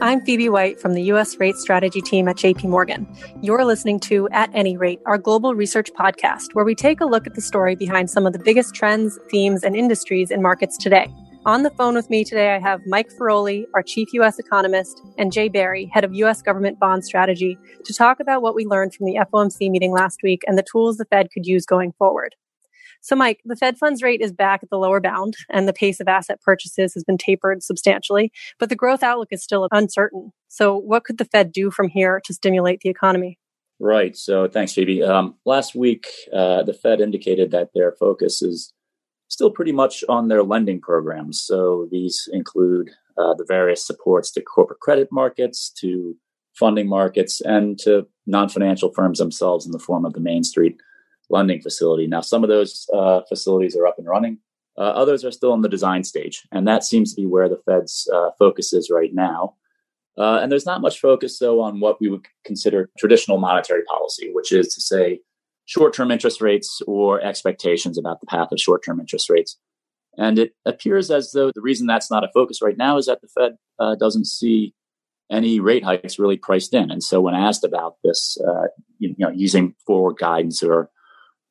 I'm Phoebe White from the U.S. Rate Strategy team at JP Morgan. You're listening to At Any Rate, our global research podcast, where we take a look at the story behind some of the biggest trends, themes, and industries in markets today. On the phone with me today, I have Mike Feroli, our chief U.S. economist, and Jay Barry, head of U.S. government bond strategy, to talk about what we learned from the FOMC meeting last week and the tools the Fed could use going forward. So, Mike, the Fed funds rate is back at the lower bound, and the pace of asset purchases has been tapered substantially, but the growth outlook is still uncertain. So, what could the Fed do from here to stimulate the economy? Right. So, thanks, Phoebe. Um, last week, uh, the Fed indicated that their focus is still pretty much on their lending programs. So, these include uh, the various supports to corporate credit markets, to funding markets, and to non financial firms themselves in the form of the Main Street lending facility. Now, some of those uh, facilities are up and running. Uh, others are still in the design stage, and that seems to be where the Fed's uh, focus is right now. Uh, and there's not much focus, though, on what we would consider traditional monetary policy, which is to say short term interest rates or expectations about the path of short term interest rates. And it appears as though the reason that's not a focus right now is that the Fed uh, doesn't see any rate hikes really priced in. And so, when asked about this, uh, you know, using forward guidance or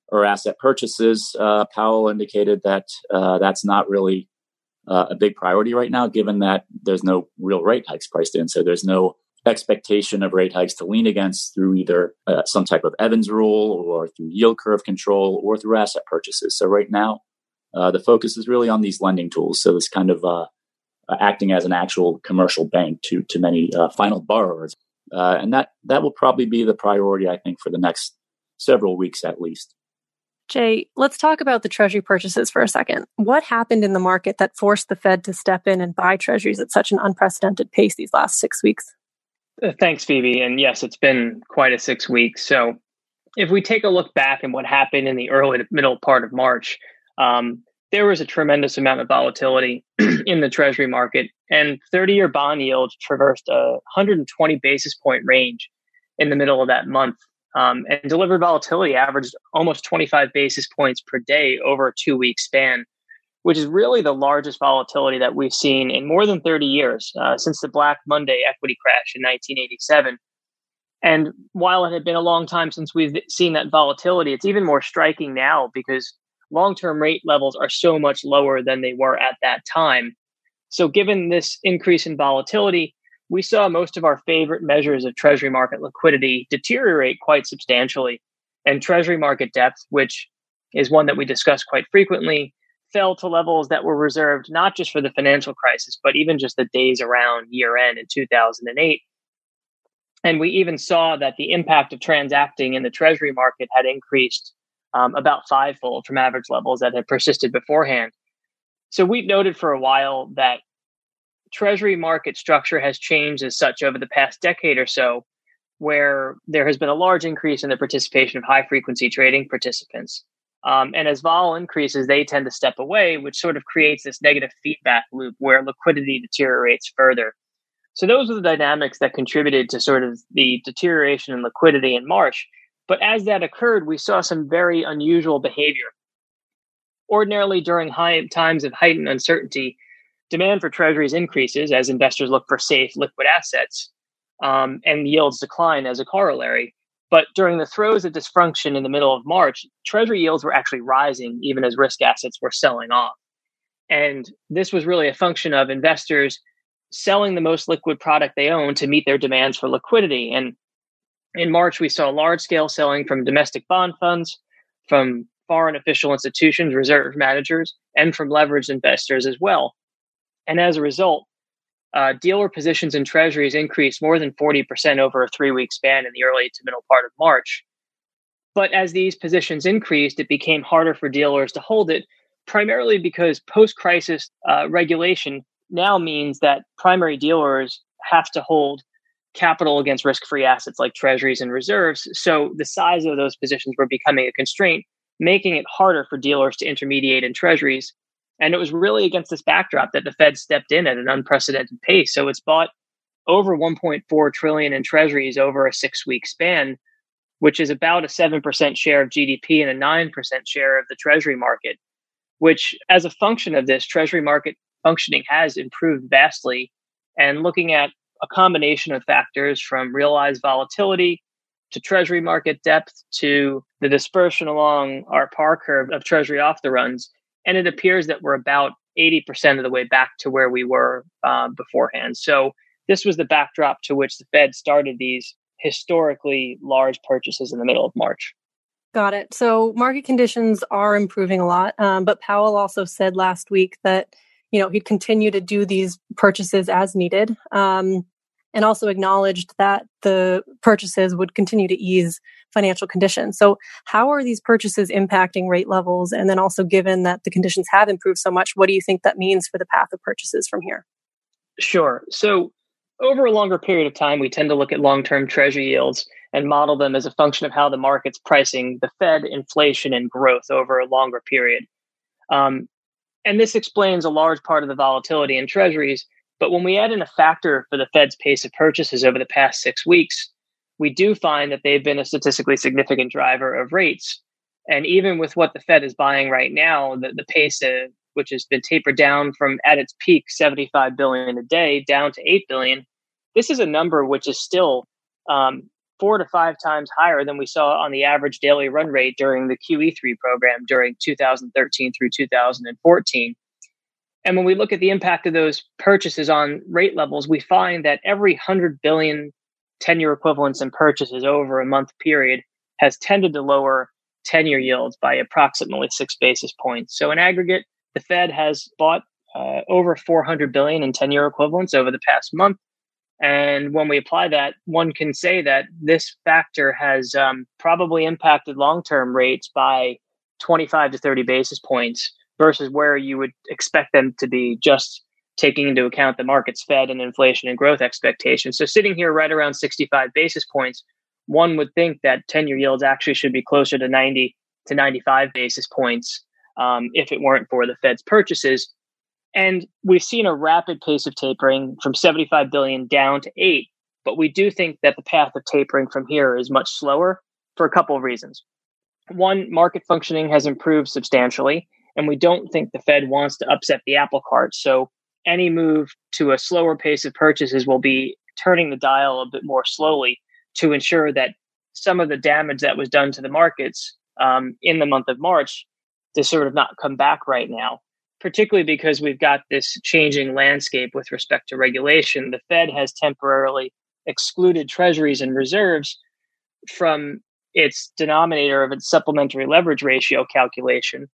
or asset purchases, uh, Powell indicated that uh, that's not really uh, a big priority right now, given that there's no real rate hikes priced in. So there's no expectation of rate hikes to lean against through either uh, some type of Evans rule or through yield curve control or through asset purchases. So right now, uh, the focus is really on these lending tools. So it's kind of uh, acting as an actual commercial bank to to many final borrowers, and that that will probably be the priority, I think, for the next several weeks at least. Jay, let's talk about the Treasury purchases for a second. What happened in the market that forced the Fed to step in and buy Treasuries at such an unprecedented pace these last six weeks? Uh, thanks, Phoebe. And yes, it's been quite a six weeks. So if we take a look back at what happened in the early middle part of March, um, there was a tremendous amount of volatility in the Treasury market, and 30 year bond yields traversed a 120 basis point range in the middle of that month um, and delivered volatility averaged almost 25 basis points per day over a two week span, which is really the largest volatility that we've seen in more than 30 years uh, since the Black Monday equity crash in 1987. And while it had been a long time since we've seen that volatility, it's even more striking now because long term rate levels are so much lower than they were at that time. So, given this increase in volatility, we saw most of our favorite measures of Treasury market liquidity deteriorate quite substantially. And Treasury market depth, which is one that we discuss quite frequently, fell to levels that were reserved not just for the financial crisis, but even just the days around year end in 2008. And we even saw that the impact of transacting in the Treasury market had increased um, about fivefold from average levels that had persisted beforehand. So we've noted for a while that treasury market structure has changed as such over the past decade or so, where there has been a large increase in the participation of high frequency trading participants. Um, and as vol increases, they tend to step away, which sort of creates this negative feedback loop where liquidity deteriorates further. So those are the dynamics that contributed to sort of the deterioration in liquidity in March. But as that occurred, we saw some very unusual behavior. Ordinarily, during high times of heightened uncertainty, demand for treasuries increases as investors look for safe liquid assets um, and yields decline as a corollary. But during the throes of dysfunction in the middle of March, treasury yields were actually rising even as risk assets were selling off. And this was really a function of investors selling the most liquid product they own to meet their demands for liquidity. And in March, we saw large scale selling from domestic bond funds, from foreign official institutions, reserve managers, and from leveraged investors as well. And as a result, uh, dealer positions in treasuries increased more than 40% over a three week span in the early to middle part of March. But as these positions increased, it became harder for dealers to hold it, primarily because post crisis uh, regulation now means that primary dealers have to hold capital against risk free assets like treasuries and reserves. So the size of those positions were becoming a constraint, making it harder for dealers to intermediate in treasuries and it was really against this backdrop that the Fed stepped in at an unprecedented pace. So it's bought over 1.4 trillion in treasuries over a six week span, which is about a 7% share of GDP and a 9% share of the treasury market, which as a function of this treasury market functioning has improved vastly. And looking at a combination of factors from realized volatility to treasury market depth to the dispersion along our par curve of treasury off the runs. And it appears that we're about 80% of the way back to where we were uh, beforehand. So this was the backdrop to which the Fed started these historically large purchases in the middle of March. Got it. So market conditions are improving a lot, um, but Powell also said last week that you know he'd continue to do these purchases as needed, um, and also acknowledged that the purchases would continue to ease financial conditions. So, how are these purchases impacting rate levels? And then also, given that the conditions have improved so much, what do you think that means for the path of purchases from here? Sure. So, over a longer period of time, we tend to look at long term treasury yields and model them as a function of how the market's pricing the Fed, inflation, and growth over a longer period. Um, and this explains a large part of the volatility in treasuries. But when we add in a factor for the Fed's pace of purchases over the past six weeks, we do find that they've been a statistically significant driver of rates. And even with what the Fed is buying right now, the, the pace of, which has been tapered down from at its peak 75 billion a day down to 8 billion this is a number which is still um, four to five times higher than we saw on the average daily run rate during the QE3 program during 2013 through 2014. And when we look at the impact of those purchases on rate levels, we find that every 100 billion 10 year equivalents in purchases over a month period has tended to lower 10 year yields by approximately six basis points. So in aggregate, the Fed has bought uh, over 400 billion in 10 year equivalents over the past month. And when we apply that, one can say that this factor has um, probably impacted long term rates by 25 to 30 basis points versus where you would expect them to be just taking into account the market's Fed and inflation and growth expectations. So, sitting here right around 65 basis points, one would think that 10 year yields actually should be closer to 90 to 95 basis points um, if it weren't for the Fed's purchases. And we've seen a rapid pace of tapering from 75 billion down to 8, but we do think that the path of tapering from here is much slower for a couple of reasons. One, market functioning has improved substantially, and we don't think the Fed wants to upset the apple cart. So any move to a slower pace of purchases will be turning the dial a bit more slowly to ensure that some of the damage that was done to the markets um, in the month of March to sort of not come back right now particularly because we've got this changing landscape with respect to regulation. The Fed has temporarily excluded treasuries and reserves from its denominator of its supplementary leverage ratio calculation.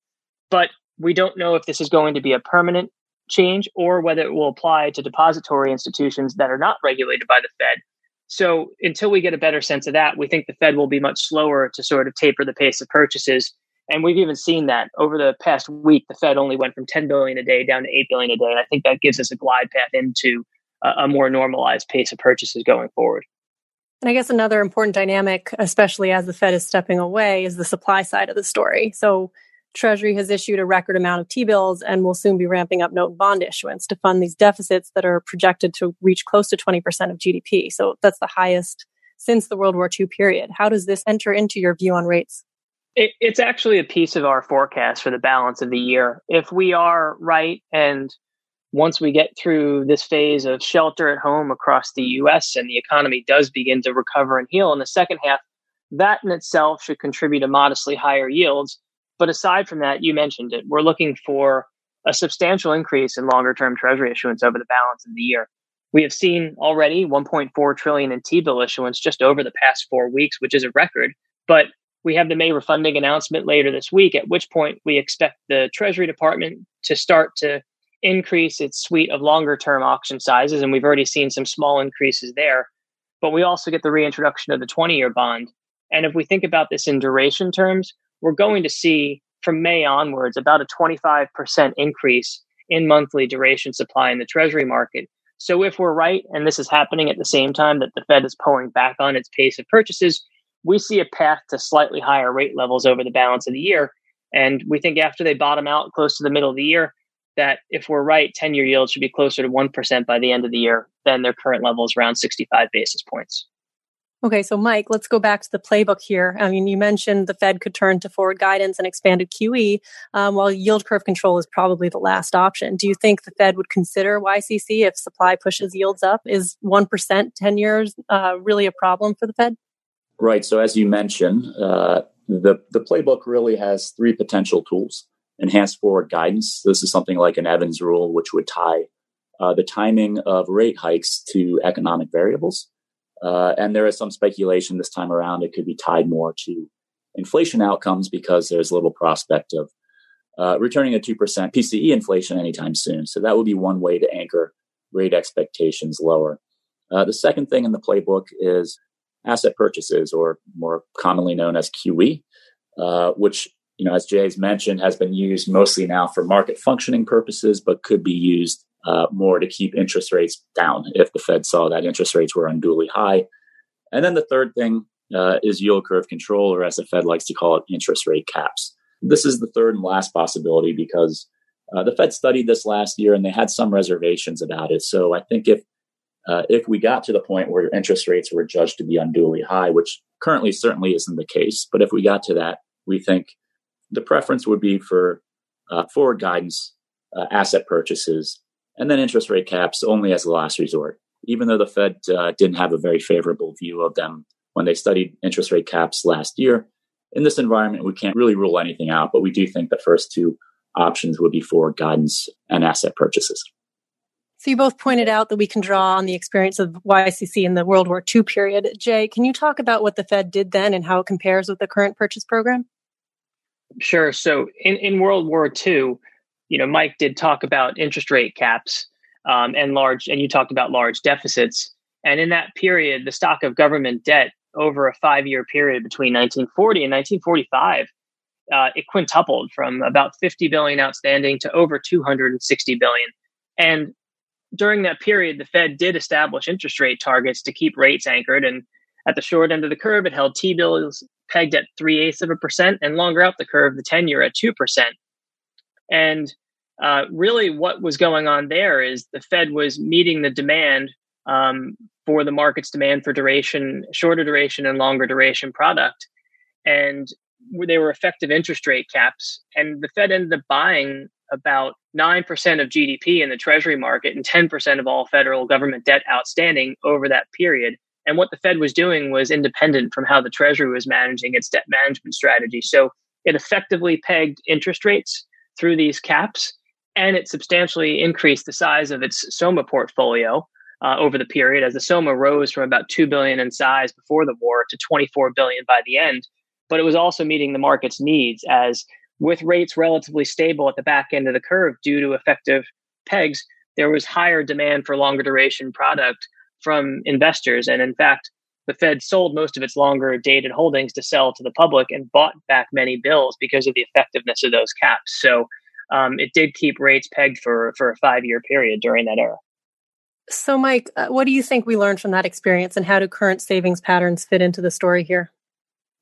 But we don't know if this is going to be a permanent change or whether it will apply to depository institutions that are not regulated by the Fed. So until we get a better sense of that, we think the Fed will be much slower to sort of taper the pace of purchases and we've even seen that over the past week, the Fed only went from 10 billion a day down to 8 billion a day. And I think that gives us a glide path into a, a more normalized pace of purchases going forward. And I guess another important dynamic, especially as the Fed is stepping away, is the supply side of the story. So Treasury has issued a record amount of T bills and will soon be ramping up note and bond issuance to fund these deficits that are projected to reach close to 20% of GDP. So that's the highest since the World War II period. How does this enter into your view on rates? It, it's actually a piece of our forecast for the balance of the year. If we are right, and once we get through this phase of shelter at home across the US and the economy does begin to recover and heal in the second half, that in itself should contribute to modestly higher yields. But aside from that, you mentioned it, we're looking for a substantial increase in longer term treasury issuance over the balance of the year. We have seen already 1.4 trillion in T-bill issuance just over the past 4 weeks, which is a record, but we have the May refunding announcement later this week, at which point we expect the Treasury Department to start to increase its suite of longer term auction sizes. And we've already seen some small increases there. But we also get the reintroduction of the 20 year bond. And if we think about this in duration terms, we're going to see from May onwards about a 25% increase in monthly duration supply in the Treasury market. So if we're right, and this is happening at the same time that the Fed is pulling back on its pace of purchases, we see a path to slightly higher rate levels over the balance of the year. And we think after they bottom out close to the middle of the year, that if we're right, 10 year yields should be closer to 1% by the end of the year than their current levels around 65 basis points. Okay, so Mike, let's go back to the playbook here. I mean, you mentioned the Fed could turn to forward guidance and expanded QE, um, while yield curve control is probably the last option. Do you think the Fed would consider YCC if supply pushes yields up? Is 1% 10 years uh, really a problem for the Fed? Right. So, as you mentioned, uh, the, the playbook really has three potential tools enhanced forward guidance. This is something like an Evans rule, which would tie uh, the timing of rate hikes to economic variables. Uh, and there is some speculation this time around it could be tied more to inflation outcomes because there's little prospect of uh, returning a 2% PCE inflation anytime soon. So that would be one way to anchor rate expectations lower. Uh, the second thing in the playbook is asset purchases, or more commonly known as QE, uh, which, you know, as Jay's mentioned, has been used mostly now for market functioning purposes, but could be used uh, more to keep interest rates down if the Fed saw that interest rates were unduly high. And then the third thing uh, is yield curve control, or as the Fed likes to call it, interest rate caps. This is the third and last possibility because uh, the Fed studied this last year and they had some reservations about it. So I think if uh, if we got to the point where interest rates were judged to be unduly high, which currently certainly isn't the case, but if we got to that, we think the preference would be for uh, forward guidance, uh, asset purchases, and then interest rate caps only as a last resort. Even though the Fed uh, didn't have a very favorable view of them when they studied interest rate caps last year, in this environment, we can't really rule anything out, but we do think the first two options would be forward guidance and asset purchases. So you both pointed out that we can draw on the experience of YCC in the World War II period. Jay, can you talk about what the Fed did then and how it compares with the current purchase program? Sure. So in, in World War II, you know, Mike did talk about interest rate caps um, and large, and you talked about large deficits. And in that period, the stock of government debt over a five year period between 1940 and 1945, uh, it quintupled from about 50 billion outstanding to over 260 billion. And during that period, the Fed did establish interest rate targets to keep rates anchored. And at the short end of the curve, it held T bills pegged at three eighths of a percent, and longer out the curve, the 10 year at 2%. And uh, really, what was going on there is the Fed was meeting the demand um, for the market's demand for duration, shorter duration, and longer duration product. And they were effective interest rate caps. And the Fed ended up buying about 9% of GDP in the Treasury market and 10% of all federal government debt outstanding over that period. And what the Fed was doing was independent from how the Treasury was managing its debt management strategy. So it effectively pegged interest rates through these caps, and it substantially increased the size of its SOMA portfolio uh, over the period as the SOMA rose from about 2 billion in size before the war to 24 billion by the end. But it was also meeting the market's needs as with rates relatively stable at the back end of the curve due to effective pegs, there was higher demand for longer duration product from investors. And in fact, the Fed sold most of its longer dated holdings to sell to the public and bought back many bills because of the effectiveness of those caps. So um, it did keep rates pegged for, for a five year period during that era. So, Mike, uh, what do you think we learned from that experience, and how do current savings patterns fit into the story here?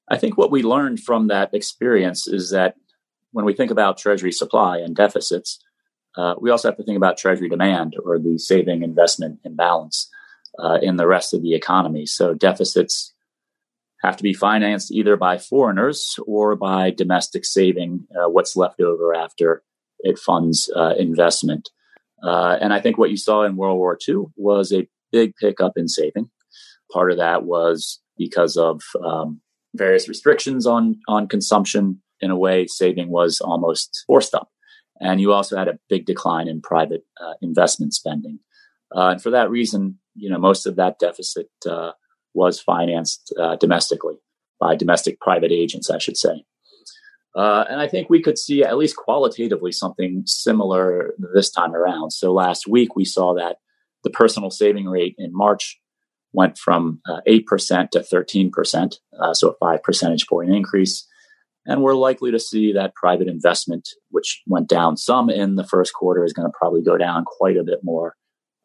I think what we learned from that experience is that when we think about Treasury supply and deficits, uh, we also have to think about Treasury demand or the saving investment imbalance uh, in the rest of the economy. So deficits have to be financed either by foreigners or by domestic saving uh, what's left over after it funds uh, investment. Uh, and I think what you saw in World War II was a big pickup in saving. Part of that was because of um, various restrictions on on consumption. In a way, saving was almost forced up, and you also had a big decline in private uh, investment spending. Uh, and for that reason, you know, most of that deficit uh, was financed uh, domestically by domestic private agents, I should say. Uh, and I think we could see at least qualitatively something similar this time around. So last week we saw that the personal saving rate in March went from uh, 8% to 13%, uh, so a 5 percentage point increase. And we're likely to see that private investment, which went down some in the first quarter, is going to probably go down quite a bit more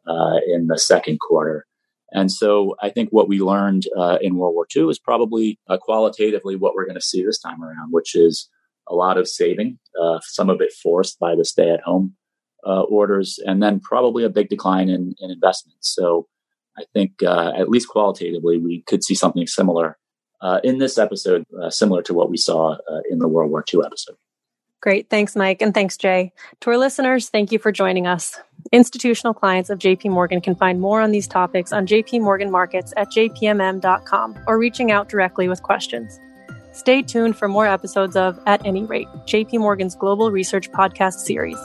uh, in the second quarter. And so I think what we learned uh, in World War II is probably qualitatively what we're going to see this time around, which is a lot of saving, uh, some of it forced by the stay at home uh, orders, and then probably a big decline in, in investments. So I think, uh, at least qualitatively, we could see something similar uh, in this episode, uh, similar to what we saw uh, in the World War II episode. Great. Thanks, Mike. And thanks, Jay. To our listeners, thank you for joining us. Institutional clients of JP Morgan can find more on these topics on JP Morgan Markets at jpmm.com or reaching out directly with questions. Stay tuned for more episodes of At Any Rate, JP Morgan's global research podcast series.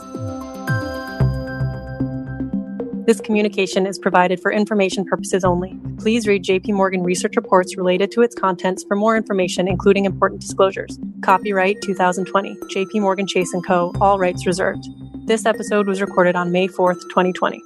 This communication is provided for information purposes only. Please read JP Morgan research reports related to its contents for more information, including important disclosures. Copyright 2020, JP Morgan Chase & Co., all rights reserved. This episode was recorded on May 4th, 2020.